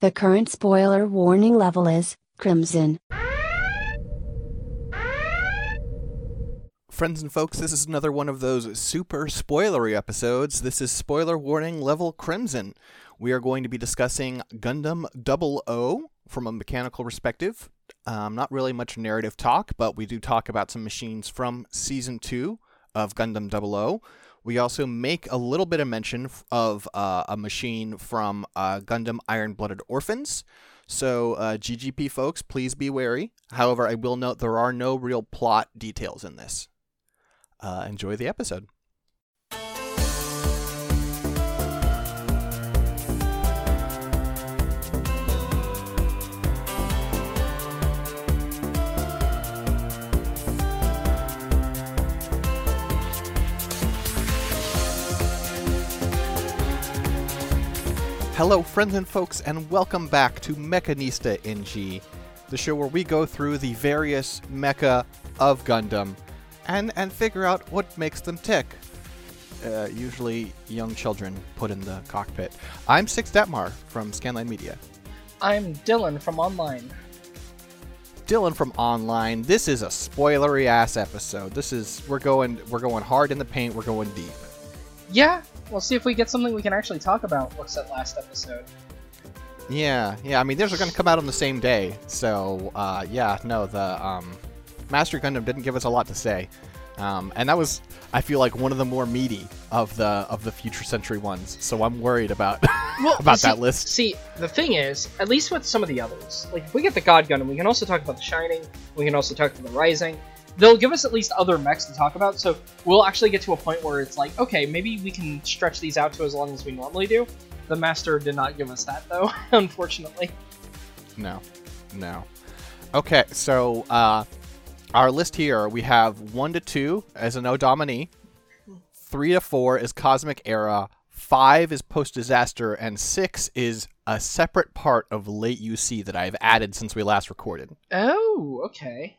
The current spoiler warning level is Crimson. Friends and folks, this is another one of those super spoilery episodes. This is spoiler warning level Crimson. We are going to be discussing Gundam 00 from a mechanical perspective. Um, not really much narrative talk, but we do talk about some machines from season 2 of Gundam 00. We also make a little bit of mention of uh, a machine from uh, Gundam Iron Blooded Orphans. So, uh, GGP folks, please be wary. However, I will note there are no real plot details in this. Uh, enjoy the episode. Hello, friends and folks, and welcome back to Mechanista NG, the show where we go through the various mecha of Gundam and, and figure out what makes them tick. Uh, usually, young children put in the cockpit. I'm Six Detmar from Scanline Media. I'm Dylan from Online. Dylan from Online. This is a spoilery ass episode. This is we're going we're going hard in the paint. We're going deep. Yeah, we'll see if we get something we can actually talk about. What's that last episode? Yeah, yeah. I mean, these are going to come out on the same day, so uh, yeah. No, the um, Master Gundam didn't give us a lot to say, um, and that was, I feel like, one of the more meaty of the of the Future Century ones. So I'm worried about Well, about see- that list. See, the thing is, at least with some of the others, like if we get the God Gundam, we can also talk about the Shining. We can also talk about the Rising. They'll give us at least other mechs to talk about, so we'll actually get to a point where it's like, okay, maybe we can stretch these out to as long as we normally do. The Master did not give us that, though, unfortunately. No, no. Okay, so uh, our list here we have one to two as Anno Domini, three to four is Cosmic Era, five is Post Disaster, and six is a separate part of Late UC that I've added since we last recorded. Oh, okay.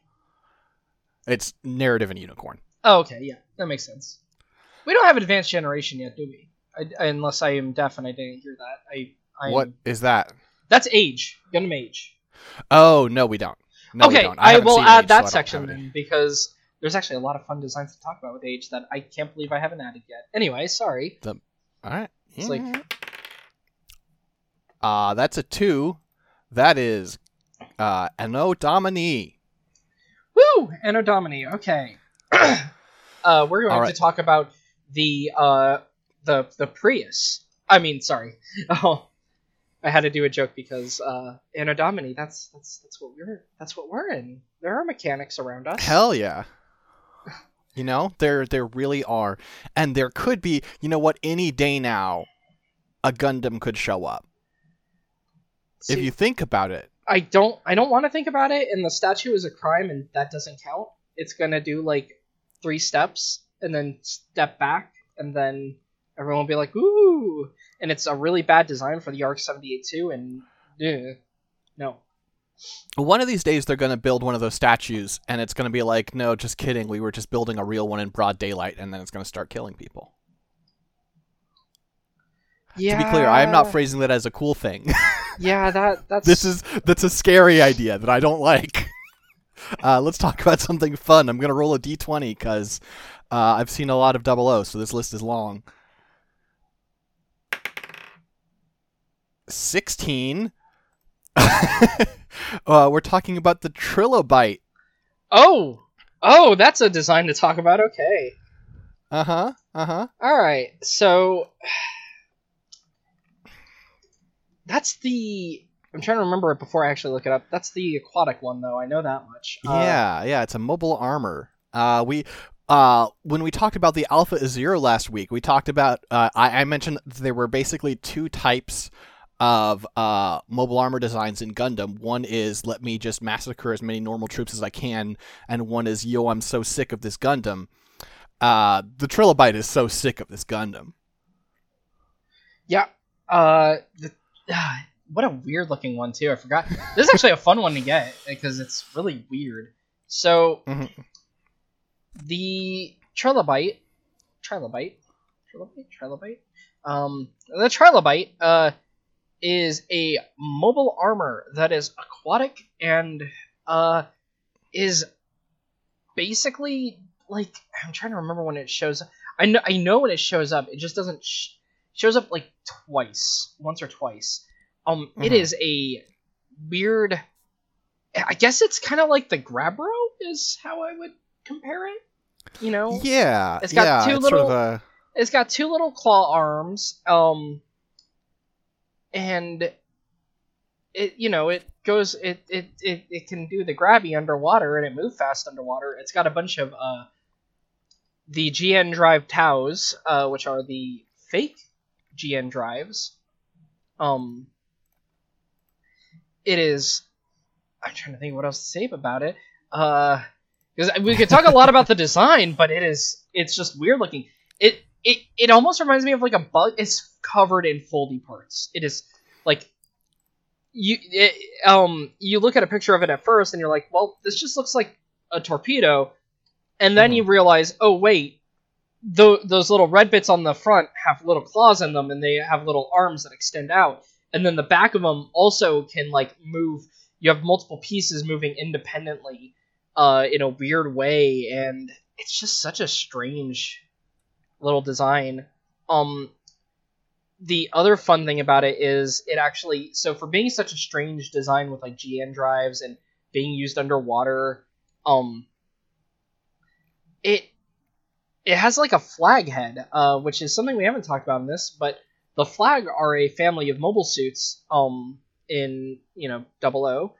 It's Narrative and Unicorn. Oh, okay, yeah, that makes sense. We don't have Advanced Generation yet, do we? I, unless I am deaf and I didn't hear that. I, I What is that? That's Age. Gundam Age. Oh no, we don't. No, we okay, don't. I, haven't will add Age, that don't section then because there's actually a lot of fun designs to talk about with Age that I can't believe I haven't added yet. Anyway, sorry. All right. It's like- uh, that's a two. That is uh, Anno Domini. Woo! Anno Domini. Okay. uh, we're going All to talk about the uh the the Prius. I mean, sorry. Oh, I had to do a joke because uh, Anno Domini. That's that's that's what we're that's what we're in. There are mechanics around us. Hell yeah. You know, there there really are. And there could be, you know what, any day now a Gundam could show up. if you think about it. I don't I don't want to think about it and the statue is a crime and that doesn't count. It's to do like three steps and then step back and then everyone will be like ooh and it's a really bad design for the RX-78 too and yeah, no. One of these days they're going to build one of those statues and it's going to be like, "No, just kidding. We were just building a real one in broad daylight." And then it's going to start killing people. Yeah. To be clear, I am not phrasing that as a cool thing. Yeah, that that's this is that's a scary idea that I don't like. Uh, let's talk about something fun. I'm gonna roll a d20 because uh, I've seen a lot of double O, so this list is long. Sixteen. uh, we're talking about the Trilobite. Oh. Oh, that's a design to talk about. Okay. Uh huh. Uh huh. All right. So that's the. I'm trying to remember it before I actually look it up. That's the aquatic one, though. I know that much. Uh, Yeah, yeah, it's a mobile armor. Uh, we uh, when we talked about the Alpha Zero last week, we talked about uh, I, I mentioned there were basically two types of uh, mobile armor designs in Gundam. One is let me just massacre as many normal troops as I can, and one is yo, I'm so sick of this Gundam. Uh, the Trilobite is so sick of this Gundam. Yeah. Uh, the, ah, what a weird looking one too. I forgot. This is actually a fun one to get because it's really weird. So Mhm. the trilobite, trilobite, trilobite, trilobite. Um, the trilobite. Uh, is a mobile armor that is aquatic and uh is basically like I'm trying to remember when it shows up. I know I know when it shows up. It just doesn't sh- shows up like twice, once or twice. Um, it Mhm. is a weird. I guess it's kind of like the Grabro is how I would compare it. You know, Yeah, It's got yeah, two it's sort of little- a it's got two little claw arms. Um, and it you know it goes it it it, it can do the grabby underwater and it move fast underwater. It's got a bunch of uh the GN drive Taus, uh, which are the fake GN drives. Um, it is. I'm trying to think what else to say about it. Uh, because we could talk a lot about the design, but it is it's just weird looking. It it it almost reminds me of like a bug. It's covered in foldy parts. It is like you it, um you look at a picture of it at first and you're like, well, this just looks like a torpedo, and then Mhm. you realize, oh wait, tho- those little red bits on the front have little claws in them, and they have little arms that extend out, and then the back of them also can like move. You have multiple pieces moving independently, uh, in a weird way, and it's just such a strange little design. Um, the other fun thing about it is it actually so for being such a strange design with like GN drives and being used underwater, um, it it has like a flag head, uh, which is something we haven't talked about in this, but the flag are a family of mobile suits, um, in you know Double O,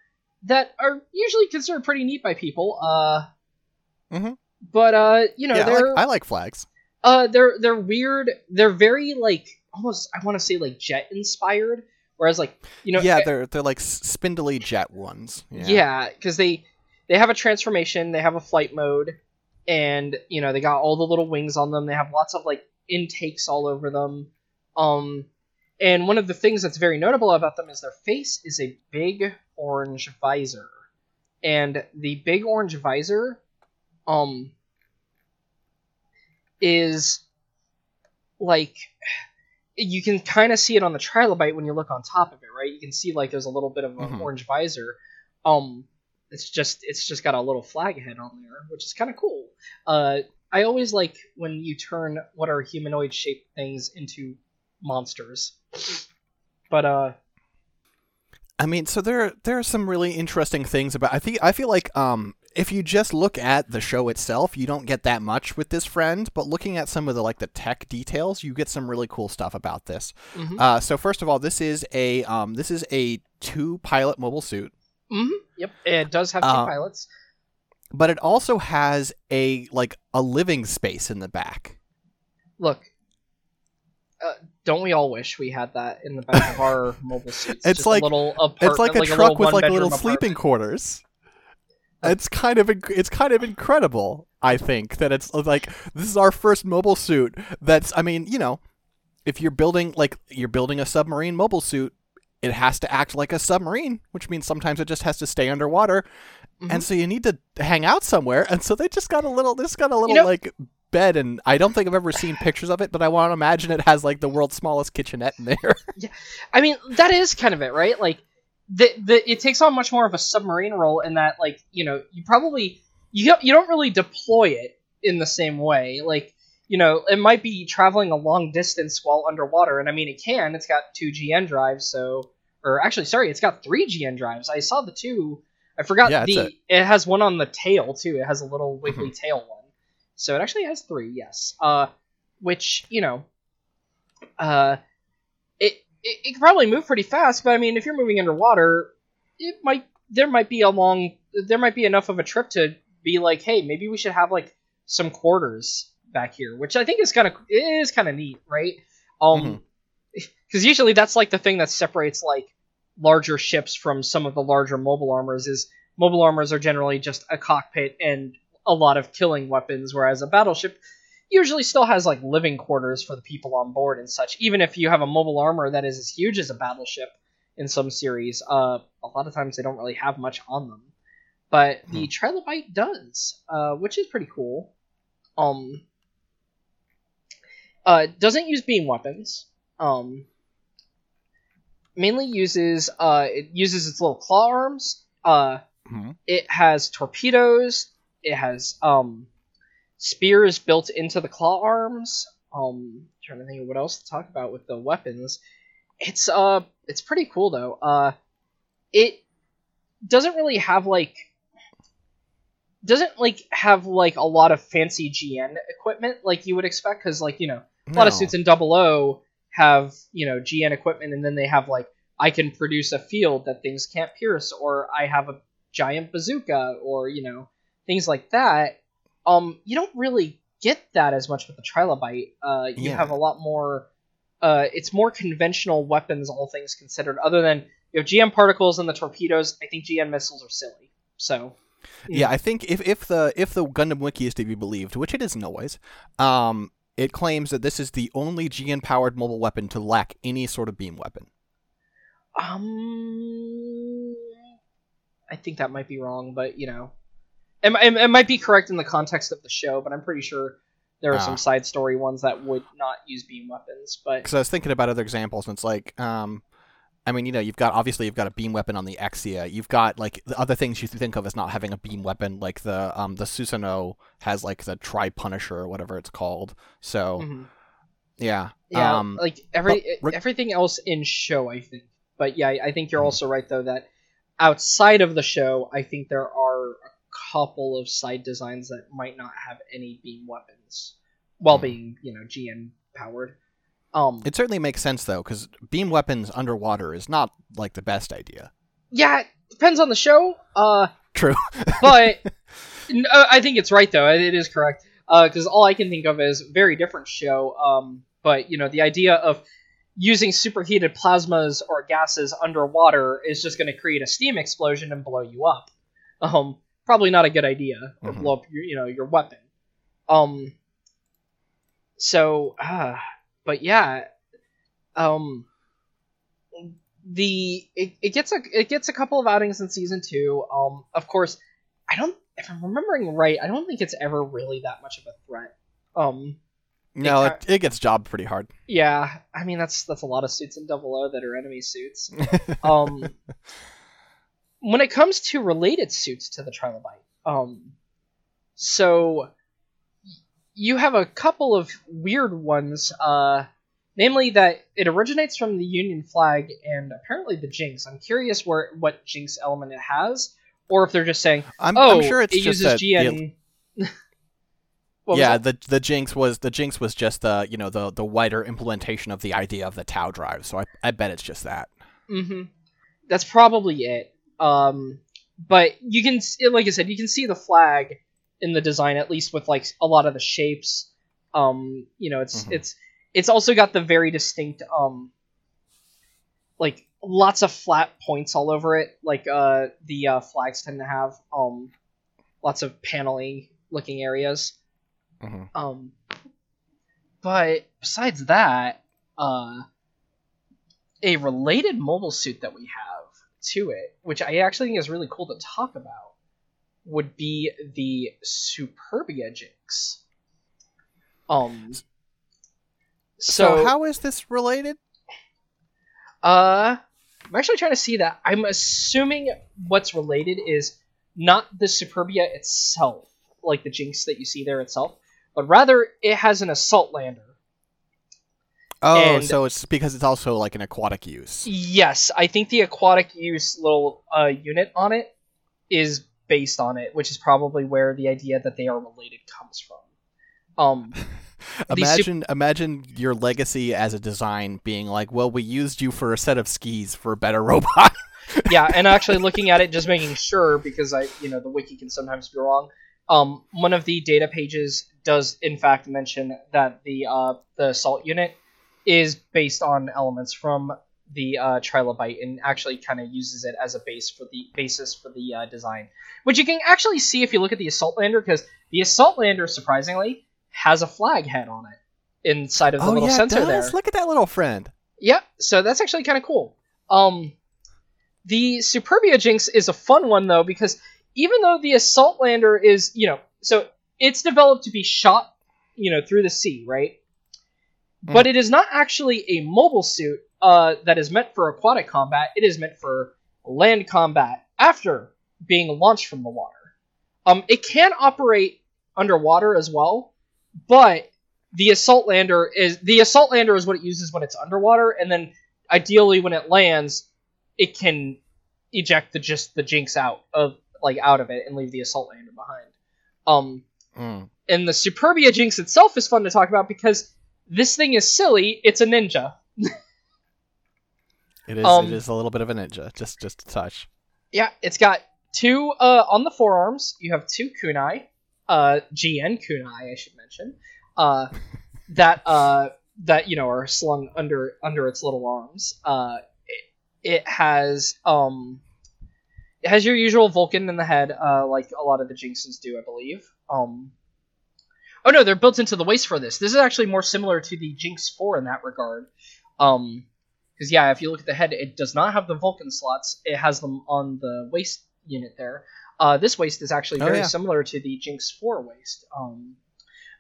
that are usually considered pretty neat by people. Uh, Mhm. but uh, you know yeah, I they're like, I like flags. uh, they're they're weird. They're very like almost I want to say like jet inspired. Whereas like you know yeah, they're they're like spindly jet ones. Yeah. yeah because they they have a transformation, they have a flight mode, and you know they got all the little wings on them. They have lots of like intakes all over them. Um, and one of the things that's very notable about them is their face is a big orange visor, and the big orange visor, um, is like you can kind of see it on the trilobite when you look on top of it, right? You can see like there's a little bit of an Mhm. orange visor. Um, it's just it's just got a little flag head on there, which is kind of cool. Uh, I always like when you turn what are humanoid shaped things into monsters. But uh, I mean, so there there are some really interesting things about. I think I feel like um if you just look at the show itself, you don't get that much with this friend. But looking at some of the like the tech details, you get some really cool stuff about this. mhm. Uh, so first of all, this is a um this is a two pilot mobile suit, Mhm. yep, it does have two Uh, pilots. but it also has a like a living space in the back. Look, uh, don't we all wish we had that in the back of our mobile suits? It's like- a It's like a little truck with like one-bedroom little sleeping quarters. It's kind of it's kind of incredible. I think that it's like this is our first mobile suit. That's I mean you know, if you're building like you're building a submarine mobile suit, it has to act like a submarine, which means sometimes it just has to stay underwater, Mhm. and so you need to hang out somewhere. And so they just got a little this got a little know- like bed, and I don't think I've ever seen pictures of it, but I want to imagine it has like the world's smallest kitchenette in there. yeah. I mean, that is kind of it, right? Like, the, the it takes on much more of a submarine role in that, like, you know, you probably you don't, you don't really deploy it in the same way. Like, you know, it might be traveling a long distance while underwater, and I mean, it can. It's got two GN drives, so or actually, sorry, it's got three GN drives. I saw the two. I forgot Yeah, the. It has one on the tail too. It has a little wiggly tail one, so it actually has three. Yes. Uh, which you know, uh, it, it it can probably move pretty fast, but I mean, if you're moving underwater, it might there might be a long there might be enough of a trip to be like, hey, maybe we should have like some quarters back here, which I think is kind of is kind of neat, right? Um, because usually that's like the thing that separates like larger ships from some of the larger mobile armors is mobile armors are generally just a cockpit and a lot of killing weapons, whereas a battleship usually still has like living quarters for the people on board and such. Even if you have a mobile armor that is as huge as a battleship in some series, uh, a lot of times they don't really have much on them. But the trilobite does, uh, which is pretty cool. Um, uh, doesn't use beam weapons. Um, mainly uses uh it uses its little claw arms. Uh, Mhm. it has torpedoes. It has um spears built into the claw arms. Um, trying to think of what else to talk about with the weapons. It's uh, it's pretty cool though. Uh, it doesn't really have like doesn't like have like a lot of fancy GN equipment like you would expect because like you know a lot of suits in Double O have you know GN equipment and then they have like I can produce a field that things can't pierce or I have a giant bazooka or you know things like that. Um, you don't really get that as much with the trilobite. Uh, you Yeah. have a lot more. Uh, it's more conventional weapons, all things considered. Other than you have GN particles and the torpedoes, I think GN missiles are silly. So Yeah, I think if, if the if the Gundam Wiki is to be believed, which it isn't always, um, it claims that this is the only GN powered mobile weapon to lack any sort of beam weapon. Um, I think that might be wrong, but you know, it, it, it might be correct in the context of the show. But I'm pretty sure there are Ah. some side story ones that would not use beam weapons. But Because I was thinking about other examples, and it's like, um, I mean, you know, you've got obviously you've got a beam weapon on the Exia. You've got like the other things you think of as not having a beam weapon, like the um the Susanoo has like the Tri Punisher or whatever it's called. So mhm. yeah, yeah, um, like every but everything else in show, I think. But yeah, I think you're Mhm. also right though that outside of the show, I think there are a couple of side designs that might not have any beam weapons while Mhm. being you know GN powered. Um, it certainly makes sense though, because beam weapons underwater is not like the best idea. yeah, it depends on the show. Uh, True. but n- uh, I think it's right though. It is correct because all I can think of is very different show. Um, but you know, the idea of using superheated plasmas or gases underwater is just going to create a steam explosion and blow you up. Um, probably not a good idea or Mhm. blow up your you know your weapon. Um. So, uh, but yeah, um, the it, it gets a it gets a couple of outings in season two. Um, of course, I don't if I'm remembering right, I don't think it's ever really that much of a threat. Um, No, It it, gets jobbed pretty hard. yeah, I mean that's that's a lot of suits in Double O that are enemy suits. Um, when it comes to related suits to the Trilobite, um, so you have a couple of weird ones. Uh, namely that it originates from the Union flag and apparently the Jinx. I'm curious where what Jinx element it has, or if they're just saying, I'm, "Oh, I'm sure it's it just uses the- GN." Yeah, the the Jinx was the Jinx was just the you know the the wider implementation of the idea of the Tau drive. So I I bet it's just that. hmm That's probably it. Um, but you can, like I said, you can see the flag in the design at least with like a lot of the shapes. Um, you know, it's Mhm. it's it's also got the very distinct um, like lots of flat points all over it, like uh the uh, flags tend to have. Um, lots of paneling looking areas. hmm Um, but besides that, uh, a related mobile suit that we have to it, which I actually think is really cool to talk about, would be the Superbia Jinx. Um, So, so, how is this related? uh, I'm actually trying to see that. I'm assuming what's related is not the Superbia itself, like the Jinx that you see there itself, but rather it has an assault lander. Oh, and- so it's because it's also like an aquatic use. Yes, I think the aquatic use little uh, unit on it is based on it, which is probably where the idea that they are related comes from. Um, Imagine imagine your legacy as a design being like, well, we used you for a set of skis for a better robot. yeah, and actually looking at it, just making sure because I, you know, the wiki can sometimes be wrong. Um, one of the data pages does in fact mention that the uh, the assault unit is based on elements from the uh, trilobite and actually kind of uses it as a base for the basis for the uh, design, which you can actually see if you look at the assault lander because the assault lander surprisingly has a flag head on it inside of the oh little yeah, sensor there. Look at that little friend. Yep. So that's actually kind of cool. Um, the Superbia Jinx is a fun one though because even though the assault lander is, you know, so it's developed to be shot, you know, through the sea, right? But it is not actually a mobile suit uh, that is meant for aquatic combat. It is meant for land combat after being launched from the water. Um, it can operate underwater as well, but the assault lander is the assault lander is what it uses when it's underwater, and then ideally when it lands, it can eject the just the jinx out of like out of it and leave the assault lander behind. Um, Mm. and the Superbia Jinx itself is fun to talk about because this thing is silly. It's a ninja. It is. Um, it is a little bit of a ninja. Just just a touch. Yeah, it's got two uh, on the forearms. You have two kunai, uh, GN kunai, I should mention, uh, that uh, that you know are slung under under its little arms. Uh, it, it has um, it has your usual Vulcan in the head, uh, like a lot of the Jinxes do, I believe. Um, oh no, they're built into the waist for this. This is actually more similar to the Jinx Four in that regard. Um, because yeah, if you look at the head, it does not have the Vulcan slots. It has them on the waist unit there. Uh, this waist is actually Oh, very yeah. similar to the Jinx Four waist. Um,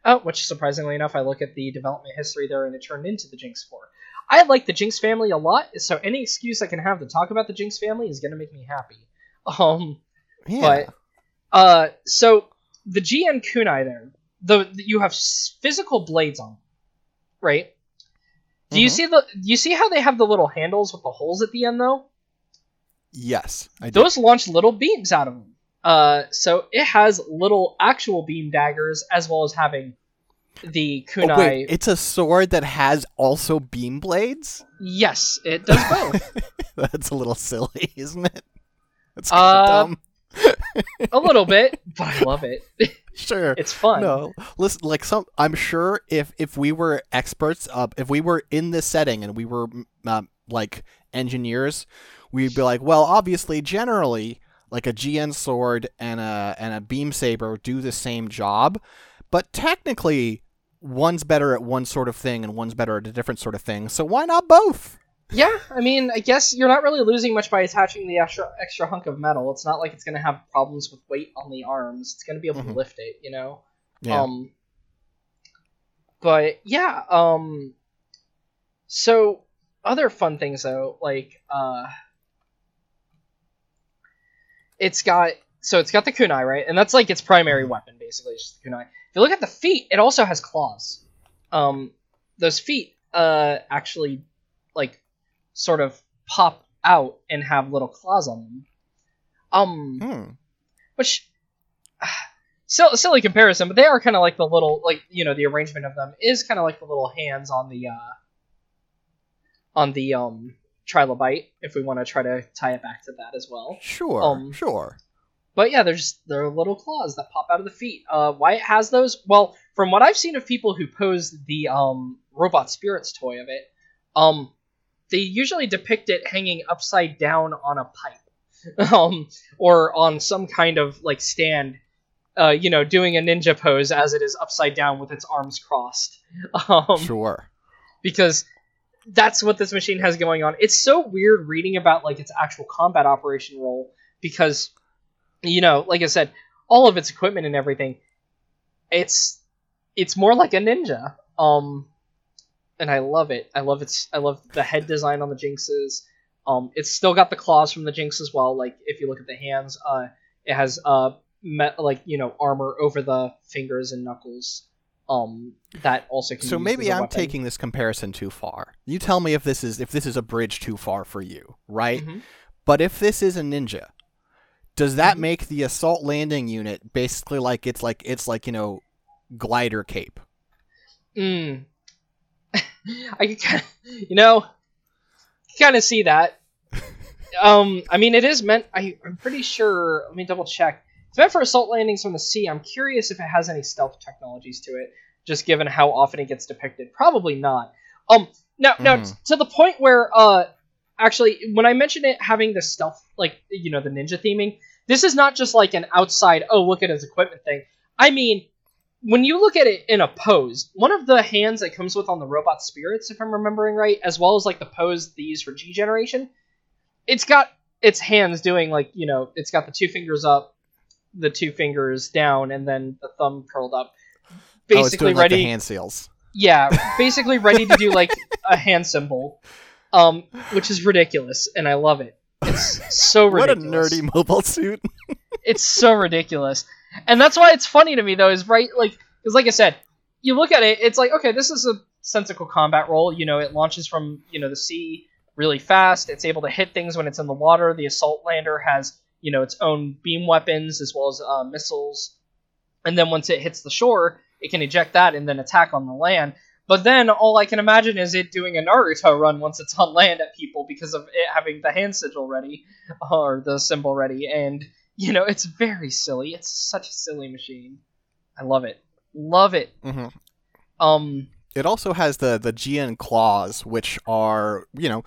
uh, which surprisingly enough, I look at the development history there, and it turned into the Jinx Four. I like the Jinx family a lot, so any excuse I can have to talk about the Jinx family is gonna make me happy. Um, Yeah. but uh, so the GN kunai there, the you have physical blades on, right? Do you Mhm. see the? Do you see how they have the little handles with the holes at the end though? yes, I do. Those launch little beams out of them. Uh, so it has little actual beam daggers as well as having the kunai. Oh, wait, it's a sword that has also beam blades. yes, it does both. That's a little silly, isn't it? That's Uh, kind of dumb. a little bit, but I love it. Sure. It's fun. No, listen. Like some, I'm sure if if we were experts, uh, if we were in this setting and we were uh, like engineers, we'd be like, well, obviously, generally, like a GN sword and a and a beam saber do the same job, but technically, one's better at one sort of thing and one's better at a different sort of thing. So why not both? Yeah, I mean, I guess you're not really losing much by attaching the extra extra hunk of metal. It's not like it's gonna have problems with weight on the arms. It's gonna be able Mhm. to lift it, you know. Yeah. Um. But yeah, um. So other fun things though, like uh. It's got so it's got the kunai right, and that's like its primary weapon basically. It's just the kunai. If you look at the feet, it also has claws. Um, those feet uh actually like sort of pop out and have little claws on them. Um, Hmm. which still silly comparison, but they are kind of like the little like you know the arrangement of them is kind of like the little hands on the uh on the um trilobite if we want to try to tie it back to that as well. Sure. Um, sure. But yeah, there's there are little claws that pop out of the feet. Uh, why it has those? Well, from what I've seen of people who pose the um, robot spirits toy of it, um, they usually depict it hanging upside down on a pipe, um, or on some kind of like stand. Uh, you know, doing a ninja pose as it is upside down with its arms crossed. Um, sure. because that's what this machine has going on. It's so weird reading about like its actual combat operation role because you know, like I said, all of its equipment and everything, it's it's more like a ninja. Um and I love it. I love its I love the head design on the Jinxes. Um it's still got the claws from the Jinx as well. Like if you look at the hands, uh it has uh me- like, you know, armor over the fingers and knuckles. Um that also can be So maybe I'm weapon. taking this comparison too far. You tell me if this is if this is a bridge too far for you, right? Mhm. But if this is a ninja, does that Mhm. make the assault landing unit basically like it's like it's like, you know, glider cape? Mm. I could kind of, you know, kind of see that. um, I mean, it is meant. I, I'm pretty sure. Let me double check. It's meant for assault landings from the sea. I'm curious if it has any stealth technologies to it, just given how often it gets depicted. Probably not. Um, now, now Mhm. to the point where, uh, actually, when I mentioned it having the stealth, like you know, the ninja theming, this is not just like an outside. Oh, look at his equipment thing. I mean, when you look at it in a pose, one of the hands that comes with on the robot spirits, if I'm remembering right, as well as like the pose they use for G generation, it's got its hands doing like you know, it's got the two fingers up, the two fingers down, and then the thumb curled up, oh, it's basically doing like ready. the hand seals. yeah, basically ready to do like a hand symbol. um, which is ridiculous, and I love it. It's so what a nerdy mobile suit. It's so ridiculous, and that's why it's funny to me though. Is right like because like I said, you look at it, it's like okay, this is a sensical combat role. You know, it launches from you know the sea really fast. It's able to hit things when it's in the water. The assault lander has you know its own beam weapons as well as uh, missiles, and then once it hits the shore, it can eject that and then attack on the land. But then all I can imagine is it doing a Naruto run once it's on land at people because of it having the hand sigil ready or the symbol ready, and you know it's very silly. It's such a silly machine. I love it, love it. hmm Um, It also has the the GN claws, which are you know,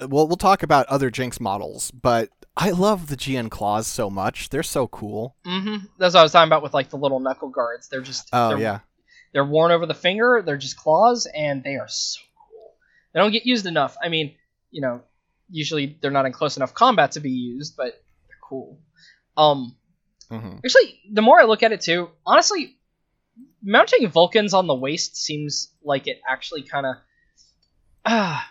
well we'll talk about other Jinx models, but I love the GN claws so much. They're so cool. hmm That's what I was talking about with like the little knuckle guards. They're just Oh they're, yeah. they're worn over the finger. They're just claws, and they are so cool. They don't get used enough. I mean, you know, usually they're not in close enough combat to be used, but they're cool. Um, hmm actually, the more I look at it too, honestly, mounting Vulcans on the waist seems like it actually kind of. Ah.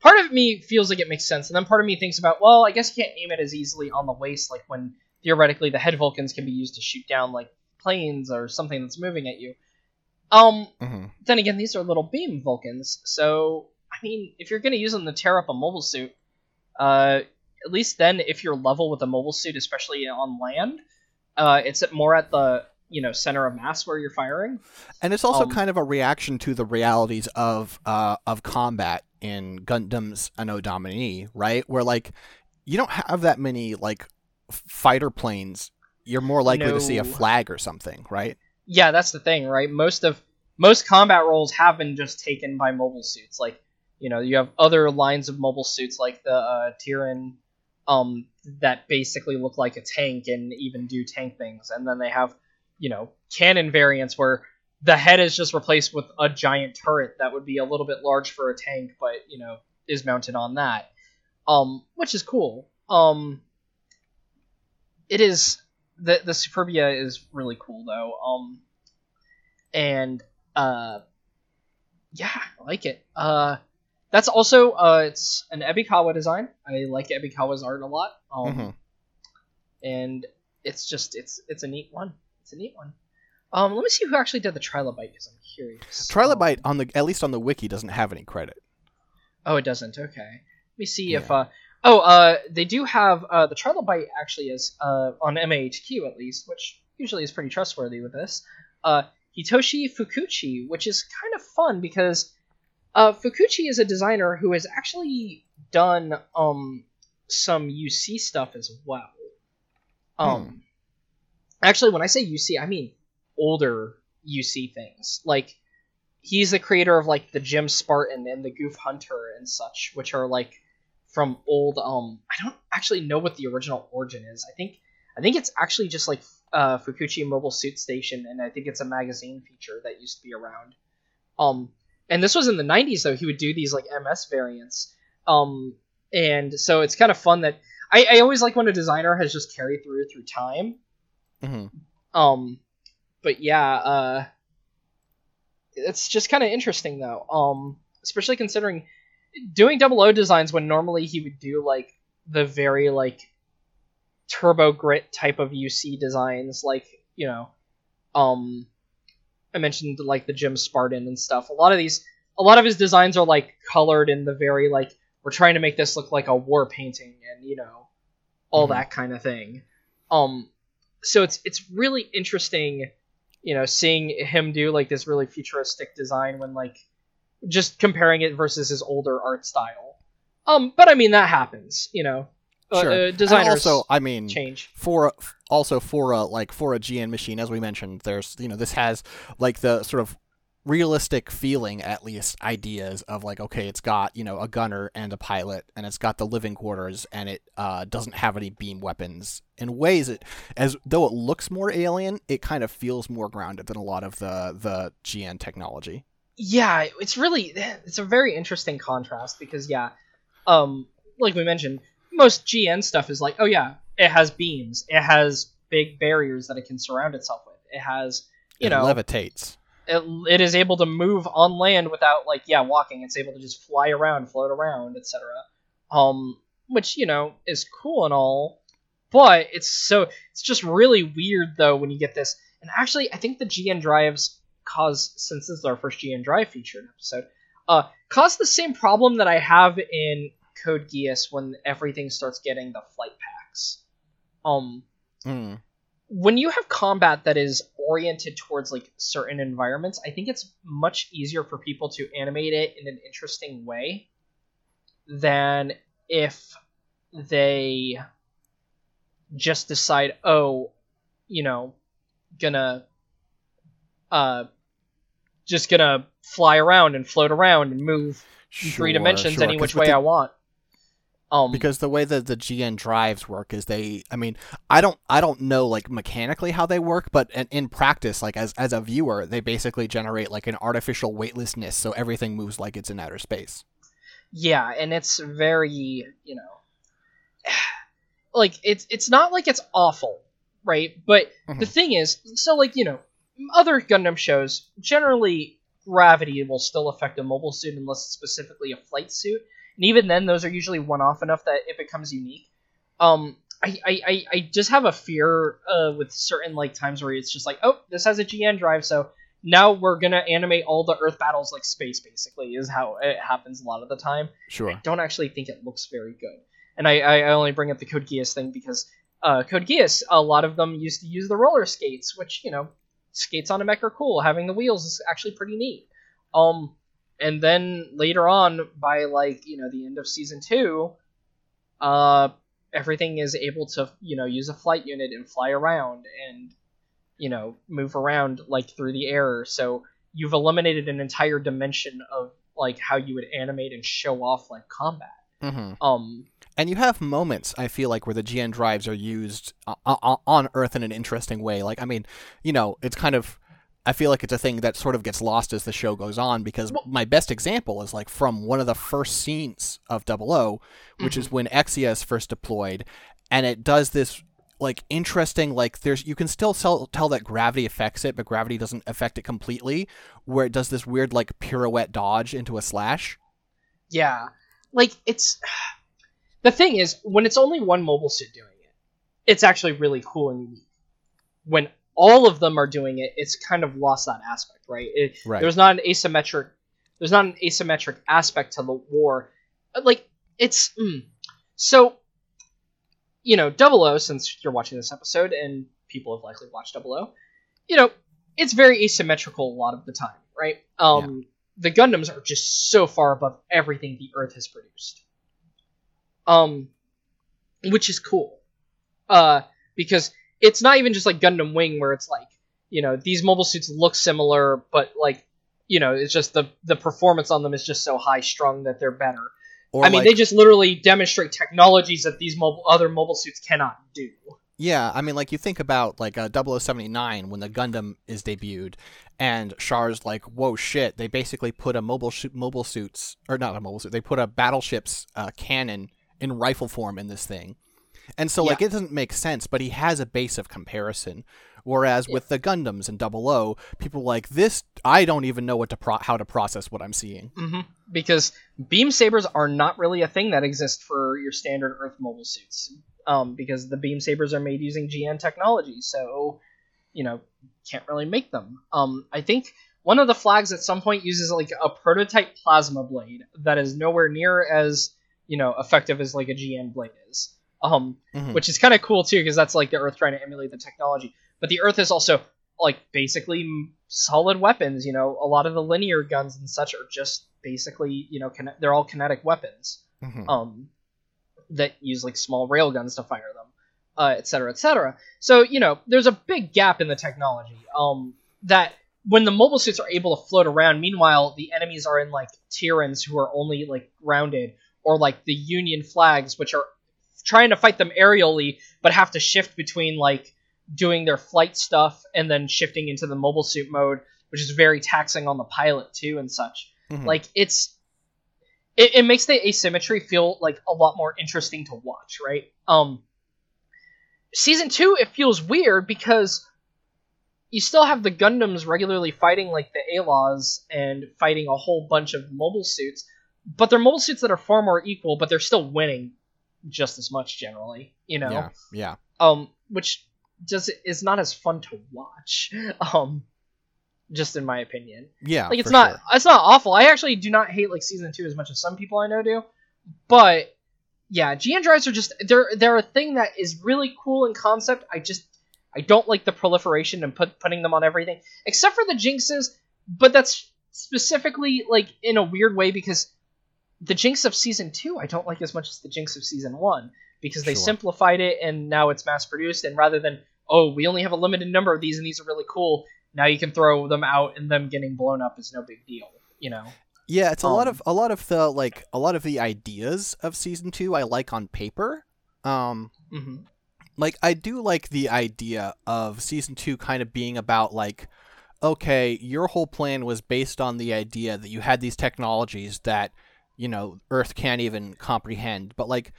part of me feels like it makes sense, and then part of me thinks about, well, I guess you can't aim it as easily on the waist, like when theoretically the head Vulcans can be used to shoot down like planes or something that's moving at you. Um, hmm then again, these are little beam Vulcans, so I mean, if you're gonna use them to tear up a mobile suit, uh, at least then if you're level with a mobile suit, especially on land, uh, it's at more at the you know center of mass where you're firing. And it's also Um, kind of a reaction to the realities of uh, of combat in Gundam's Anno Domini, right? Where like you don't have that many like fighter planes. You're more likely to see a flag or something, right? Yeah, that's the thing, right? Most of most combat roles have been just taken by mobile suits. Like, you know, you have other lines of mobile suits like the uh, Tieren, um, that basically look like a tank and even do tank things, and then they have, you know, cannon variants where the head is just replaced with a giant turret that would be a little bit large for a tank, but you know, is mounted on that, um, which is cool. Um, it is the the Superbia is really cool though. Um, and uh, yeah, I like it. Uh, that's also uh, it's an Ebikawa design. I like Ebikawa's art a lot. Um, Mhm. and it's just it's it's a neat one. It's a neat one. Um, let me see who actually did the Trilobite because I'm curious. Trilobite on the at least on the wiki doesn't have any credit. Oh, it doesn't. Okay. Let me see Yeah. if uh oh uh they do have uh the Trilobite actually is uh on MAHQ at least, which usually is pretty trustworthy with this. Uh Hitoshi Fukuchi, which is kind of fun because uh Fukuchi is a designer who has actually done um some UC stuff as well. Um actually when I say UC, I mean older UC things. Like he's the creator of like the Jim Spartan and the Gouf Hunter and such, which are like from old. Um, I don't actually know what the original origin is. I think I think it's actually just like uh, Fukuchi Mobile Suit Station, and I think it's a magazine feature that used to be around. Um, and this was in the '90s though. He would do these like MS variants. Um, and so it's kind of fun that I, I always like when a designer has just carried through through time. hmm Um, but yeah, uh, it's just kind of interesting though. Um, especially considering doing double O designs when normally he would do like the very like turbo grit type of UC designs, like you know, um, I mentioned like the Jim Spartan and stuff. A lot of these, a lot of his designs are like colored in the very like we're trying to make this look like a war painting and you know, all Mhm. that kind of thing. Um, so it's it's really interesting, you know, seeing him do like this really futuristic design when like just comparing it versus his older art style. Um, but I mean that happens, you know. Uh, Sure. uh, And also, I mean, change. for also for a like for a GN machine, as we mentioned, there's you know this has like the sort of realistic feeling at least ideas of like okay it's got you know a gunner and a pilot and it's got the living quarters and it uh, doesn't have any beam weapons in ways it as though it looks more alien it kind of feels more grounded than a lot of the the gn technology yeah it's really it's a very interesting contrast because yeah um like we mentioned most gn stuff is like oh yeah it has beams it has big barriers that it can surround itself with it has you it know levitates it, it is able to move on land without like yeah walking. It's able to just fly around, float around, etc. Um, which you know is cool and all, but it's so it's just really weird though when you get this. And actually, I think the GN drives cause since this is our first GN drive feature episode, uh, cause the same problem that I have in Code Geass when everything starts getting the flight packs. Um, Hmm. when you have combat that is oriented towards like certain environments, I think it's much easier for people to animate it in an interesting way than if they just decide, oh, you know, gonna uh just gonna fly around and float around and move in three dimensions sure, any which way the- I want. Um because the way that the GN drives work is they I mean I don't I don't know like mechanically how they work but in, in practice like as as a viewer they basically generate like an artificial weightlessness so everything moves like it's in outer space. yeah and it's very you know like it's it's not like it's awful right but the Mhm. thing is so like you know other gundam shows generally gravity will still affect a mobile suit unless it's specifically a flight suit and even then those are usually one off enough that it becomes unique um I, I, I- I just have a fear uh, with certain like times where it's just like oh this has a gn drive so now we're gonna animate all the earth battles like space basically is how it happens a lot of the time Sure. I don't actually think it looks very good. And I, I only bring up the Code Geass thing because uh, Code Geass, a lot of them used to use the roller skates, which, you know, skates on a mech are cool. Having the wheels is actually pretty neat. Um, and then later on, by like, you know, the end of season two, uh, everything is able to, you know, use a flight unit and fly around and, you know, move around like through the air. So you've eliminated an entire dimension of like how you would animate and show off like combat. hmm Um, And you have moments, I feel like, where the GN drives are used uh, uh, on Earth in an interesting way. Like, I mean, you know, it's kind of. I feel like it's a thing that sort of gets lost as the show goes on because Well- my best example is like from one of the first scenes of Double O, which is mm-hmm. when Exia is first deployed, and it does this like interesting like there's you can still tell, tell that gravity affects it, but gravity doesn't affect it completely. Where it does this weird like pirouette dodge into a slash. yeah, like it's the thing is when it's only one mobile suit doing it, it's actually really cool and unique. When all of them are doing it, it's kind of lost that aspect, right? It, Right. There's not an asymmetric. There's not an asymmetric aspect to the war. Uh, Like it's mm. so. You know, Double O. Since you're watching this episode, and people have likely watched Double O, you know, it's very asymmetrical a lot of the time, right? Um, the Gundams are just so far above everything the Earth has produced. Um, which is cool. Uh, because it's not even just like Gundam Wing where it's like, you know, these mobile suits look similar, but like, you know, it's just the the performance on them is just so high strung that they're better. Or I mean, like- they just literally demonstrate technologies that these mobile other mobile suits cannot do. Yeah, I mean, like you think about like uh, 0079 when the Gundam is debuted, and Char's like, "Whoa, shit!" They basically put a mobile sh- mobile suits, or not a mobile suit. They put a battleship's uh, cannon in rifle form in this thing, and so like it doesn't make sense. But he has a base of comparison. Whereas with the Gundams and Double O, people are like this. I don't even know what to pro- how to process what I'm seeing. hmm Because beam sabers are not really a thing that exists for your standard Earth mobile suits. Um, because the beam sabers are made using GN technology, so you know can't really make them. Um, I think one of the flags at some point uses like a prototype plasma blade that is nowhere near as you know effective as like a GN blade is. Um, Mhm. which is kind of cool too because that's like the Earth trying to emulate the technology. But the Earth is also like basically solid weapons. You know, a lot of the linear guns and such are just basically you know kine- they're all kinetic weapons Mhm. um, that use like small rail guns to fire them, uh, et cetera, et cetera. So you know, there's a big gap in the technology. Um, that when the mobile suits are able to float around, meanwhile the enemies are in like Tierens who are only like grounded, or like the Union flags, which are trying to fight them aerially, but have to shift between like doing their flight stuff and then shifting into the mobile suit mode, which is very taxing on the pilot too and such. Mhm. Like it's it, it makes the asymmetry feel like a lot more interesting to watch, right? Um season 2 it feels weird because you still have the Gundams regularly fighting like the A-Laws and fighting a whole bunch of mobile suits, but they're mobile suits that are far more equal, but they're still winning just as much generally. You know, Yeah, yeah. um, which does is not as fun to watch. Um, just in my opinion, Yeah. like it's not sure. it's not awful. I actually do not hate like season two as much as some people I know do, but yeah, GN drives are just they're they're a thing that is really cool in concept. I just I don't like the proliferation and put putting them on everything except for the jinxes, but that's specifically like in a weird way because the jinx of season two I don't like as much as the jinx of season one because they Sure. simplified it and now it's mass produced and rather than oh we only have a limited number of these and these are really cool now you can throw them out and them getting blown up is no big deal you know Yeah, it's a lot Um, of a lot of the like a lot of the ideas of season two I like on paper. Um, hmm like I do like the idea of season two kind of being about like, okay, your whole plan was based on the idea that you had these technologies that you know Earth can't even comprehend, but like,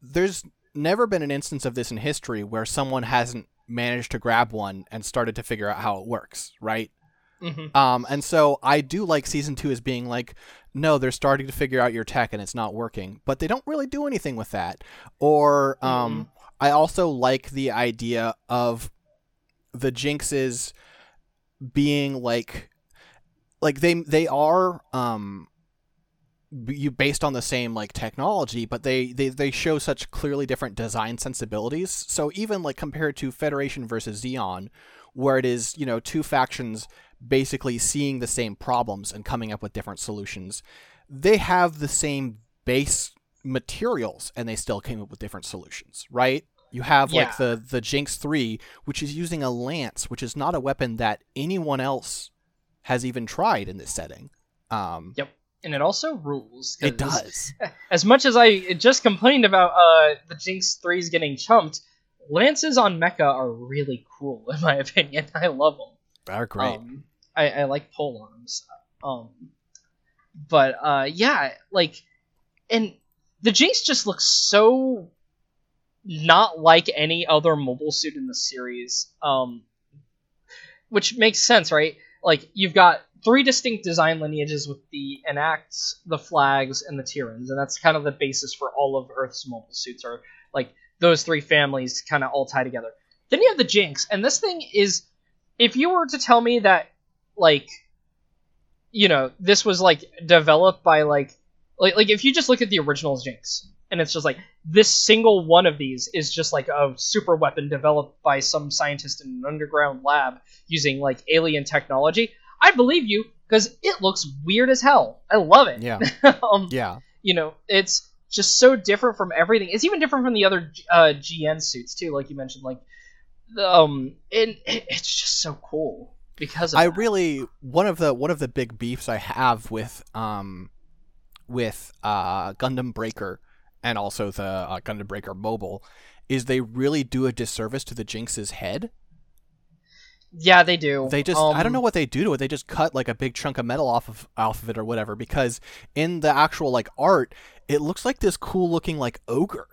there's never been an instance of this in history where someone hasn't managed to grab one and started to figure out how it works, right? hmm Um, and so I do like season two as being like, no, they're starting to figure out your tech and it's not working, but they don't really do anything with that. Or um, I also like the idea of the jinxes being like, like they they are um, you based on the same like technology, but they they they show such clearly different design sensibilities. So even like compared to Federation versus Zeon, where it is you know two factions basically seeing the same problems and coming up with different solutions. They have the same base materials and they still came up with different solutions, right? You have like the the Jinx 3, which is using a lance, which is not a weapon that anyone else has even tried in this setting. Um, Yep. And it also rules. it does. as much as i just complained about uh the jinx 3s getting chumped lances on mecha are really cool in my opinion i love them They're great. Um, I, I like pole arms. Um, but uh, yeah, like, and the Jinx just looks so not like any other mobile suit in the series. Um, which makes sense, right? Like you've got three distinct design lineages with the enacts, the flags, and the Tierens, and that's kind of the basis for all of Earth's mobile suits. Are like those three families kind of all tie together. Then you have the Jinx, and this thing is if you were to tell me that like you know this was like developed by like like like if you just look at the original jinx and it's just like this single one of these is just like a super weapon developed by some scientist in an underground lab using like alien technology i believe you because it looks weird as hell i love it Yeah. um, Yeah. you know it's just so different from everything it's even different from the other uh, gn suits too like you mentioned like um and it, it's just so cool because of I that. really one of the one of the big beefs I have with um with uh Gundam Breaker and also the uh, Gundam Breaker Mobile is they really do a disservice to the Jinx's head. Yeah they do They just I don't Um, know what they do to it. They just cut like a big chunk of metal off of off of it or whatever because in the actual like art it looks like this cool looking like ogre.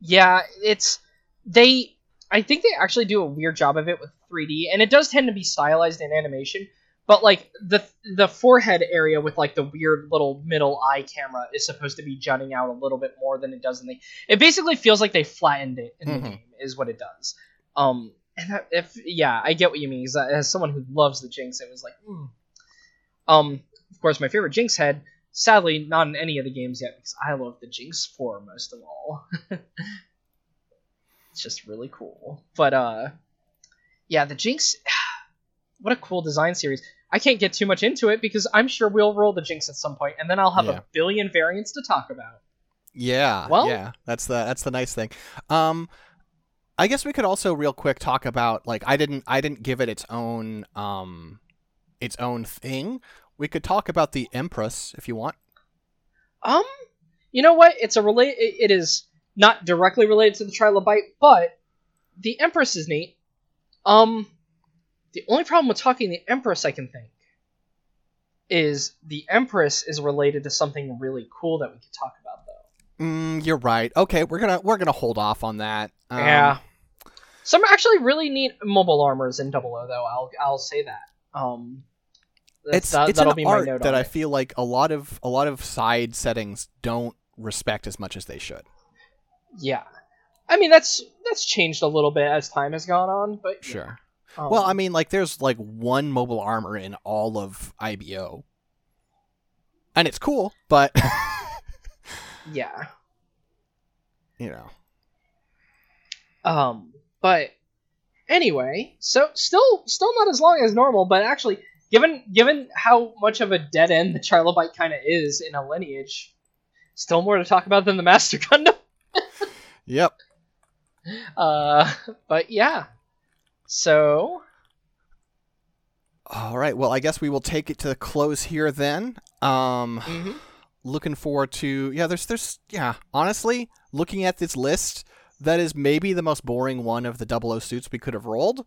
yeah it's they i think they actually do a weird job of it with 3d and it does tend to be stylized in animation but like the the forehead area with like the weird little middle eye camera is supposed to be jutting out a little bit more than it does in the it basically feels like they flattened it in Mhm. the game is what it does um and that, if yeah i get what you mean because as someone who loves the jinx it was like hmm. um of course my favorite jinx head sadly not in any of the games yet because i love the jinx 4 most of all it's just really cool but uh yeah the jinx what a cool design series i can't get too much into it because i'm sure we'll roll the jinx at some point and then i'll have Yeah. a billion variants to talk about Yeah. Well- yeah. That's the that's the nice thing. Um I guess we could also real quick talk about like I didn't I didn't give it its own um its own thing. We could talk about the Empress if you want. Um, you know what? It's a relate. It is not directly related to the trilobite, but the Empress is neat. Um, the only problem with talking the Empress, I can think, is the Empress is related to something really cool that we could talk about. Mm, you're right. Okay, we're gonna we're gonna hold off on that. Um, yeah. Some actually really neat mobile armors in Double O, though. I'll I'll say that. Um, it's that, it's that'll an be my art note that I it. feel like a lot of a lot of side settings don't respect as much as they should. Yeah, I mean that's that's changed a little bit as time has gone on, but yeah. Sure. Um, Well, I mean, like there's like one mobile armor in all of IBO, and it's cool, but yeah. you know, Um, but anyway, so still still not as long as normal, but actually, given given how much of a dead end the Trilobite kind of is in a lineage, still more to talk about than the Master Gundam. yep. Uh, but yeah, so All right. Well, I guess we will take it to the close here then. Um, mhm. Looking forward to yeah. There's there's yeah. Honestly, looking at this list, that is maybe the most boring one of the double O suits we could have rolled,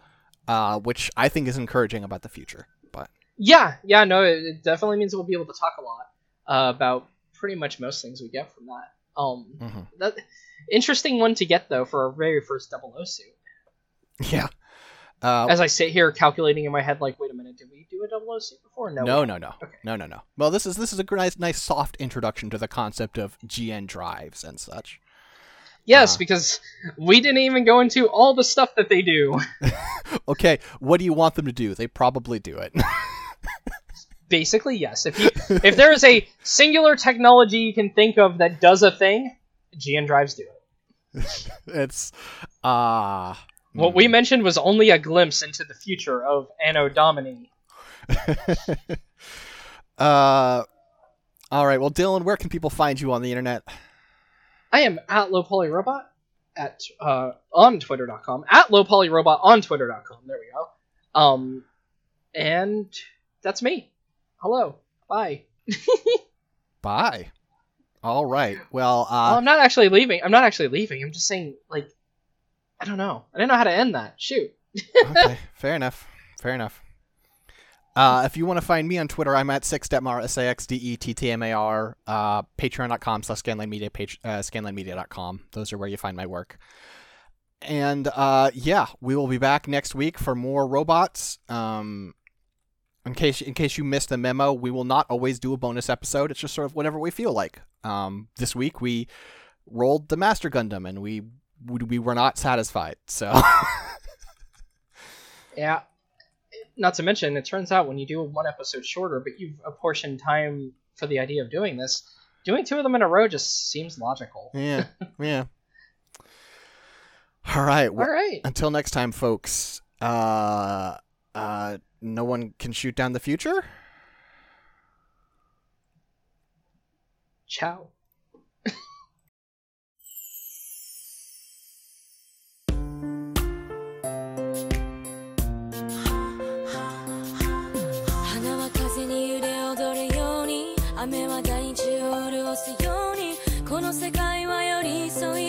uh, which I think is encouraging about the future. But yeah, yeah, no, it, it definitely means we'll be able to talk a lot uh, about pretty much most things we get from that. Um, mhm. that interesting one to get though for our very first double O suit. yeah. Uh, As I sit here calculating in my head, like, wait a minute, did we do a double O suit before? No, No, no, no, Okay. no, no, no. Well, this is this is a nice, nice, soft introduction to the concept of GN drives and such. Yes, Ah. because we didn't even go into all the stuff that they do. Okay, what do you want them to do? They probably do it. Basically, yes. If you if there is a singular technology you can think of that does a thing, GN drives do it. it's uh What we mentioned was only a glimpse into the future of Anno Domini. uh all right. Well, Dylan, where can people find you on the internet? I am at low poly robot at uh, on twitter.com at low poly robot on twitter.com. There we go. Um, and that's me. Hello. Bye. Bye. All right. Well, well, uh, I'm not actually leaving. I'm not actually leaving. I'm just saying, like, I don't know. I didn't know how to end that. Shoot. okay, fair enough. Fair enough. Uh, if you want to find me on Twitter, I'm at saxdettmar, S A X D E T T M A R, uh, patreon.com slash scanlinemedia, page, uh. Those are where you find my work. And uh, yeah, we will be back next week for more robots. Um, in case in case you missed the memo, we will not always do a bonus episode. It's just sort of whatever we feel like. Um, this week we rolled the Master Gundam, and we we, we were not satisfied. So Yeah. Not to mention, it turns out when you do one episode shorter, but you've apportioned time for the idea of doing this, doing two of them in a row just seems logical. yeah, yeah. All right. Well, All right. until next time, folks. Uh, uh, no one can shoot down the future. Ciao.「の世界は寄り添い